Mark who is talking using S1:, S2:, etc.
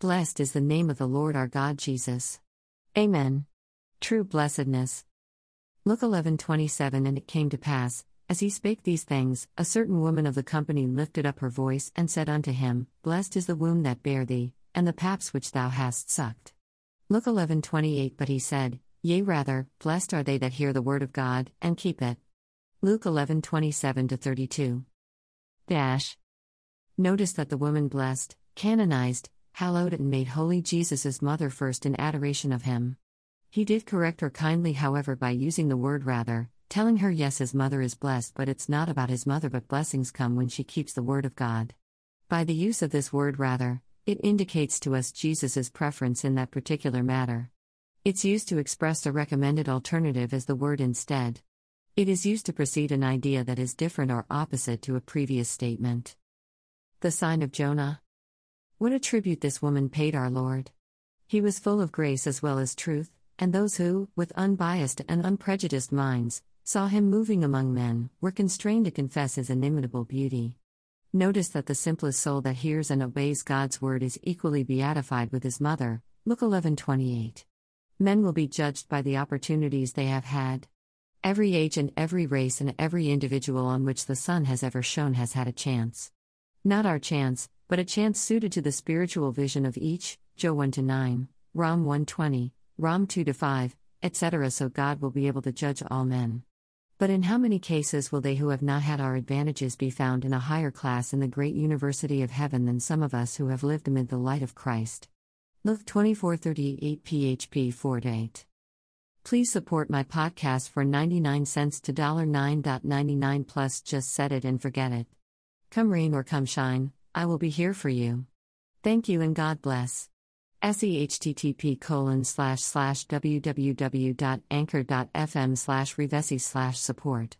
S1: Blessed is the name of the Lord our God Jesus. Amen. True blessedness. Luke 11:27 And it came to pass, as he spake these things, a certain woman of the company lifted up her voice and said unto him, Blessed is the womb that bare thee, and the paps which thou hast sucked. Luke 11:28 But he said, Yea rather, blessed are they that hear the word of God and keep it. Luke 11:27 32. Dash. Notice that the woman blessed, canonized, hallowed and made holy Jesus' mother first in adoration of him. He did correct her kindly, however, by using the word rather, telling her yes, his mother is blessed, but it's not about his mother, but blessings come when she keeps the word of God. By the use of this word rather, it indicates to us Jesus' preference in that particular matter. It's used to express a recommended alternative as the word instead. It is used to precede an idea that is different or opposite to a previous statement. The sign of Jonah. What a tribute this woman paid our Lord. He was full of grace as well as truth, and those who, with unbiased and unprejudiced minds, saw him moving among men, were constrained to confess his inimitable beauty. Notice that the simplest soul that hears and obeys God's word is equally beatified with his mother. Luke 11:28. Men will be judged by the opportunities they have had. Every age and every race and every individual on which the sun has ever shone has had a chance. Not our chance, but a chance suited to the spiritual vision of each, Joe 1 to 9, Rom 120, Rom 2 to 5, etc. So God will be able to judge all men. But in how many cases will they who have not had our advantages be found in a higher class in the great university of heaven than some of us who have lived amid the light of Christ? Luke 2438 PHP 48. Please support my podcast for 99 cents to $9.99 plus just set it and forget it. Come rain or come shine, I will be here for you. Thank you and God bless. SEHTTP colon slash slash www.anchor.fm slash revesi slash support.